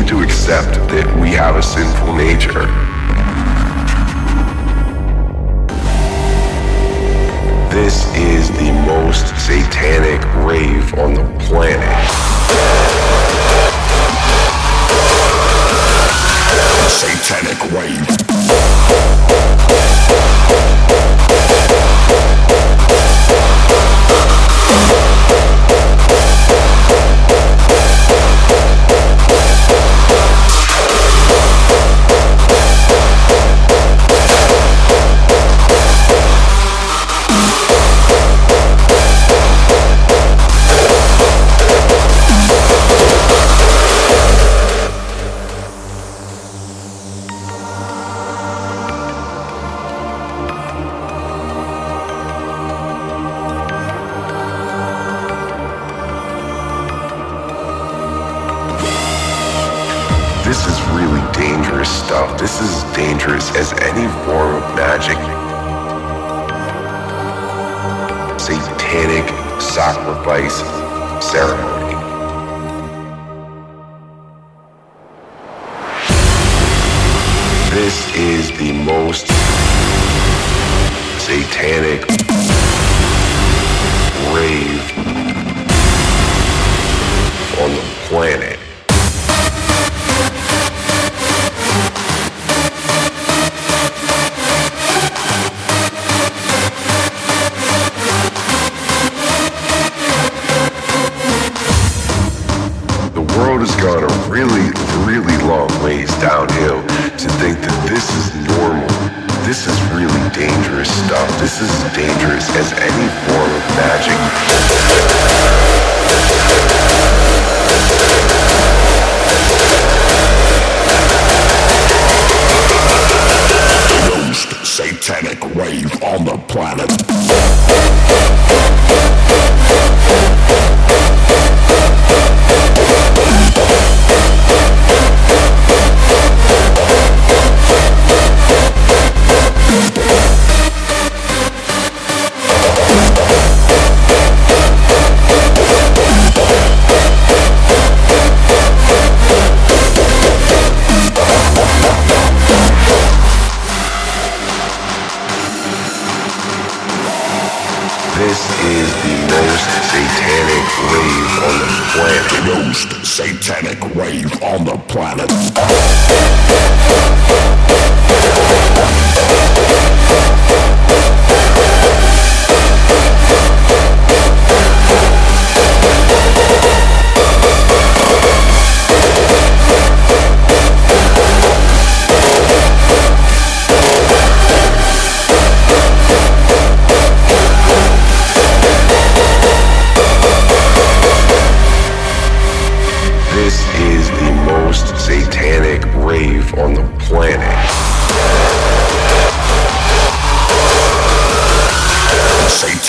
need to accept that we have a sinful nature. This is really dangerous stuff. This is dangerous as any form of magic. Satanic sacrifice ceremony. This is the most satanic rave gone a really, really long ways downhill to think that this is normal. This is really dangerous stuff. This is as dangerous as any form of magic. The most satanic rave on the planet. Is the most satanic rave on the planet. Most satanic rave on the planet.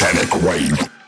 satanic wave.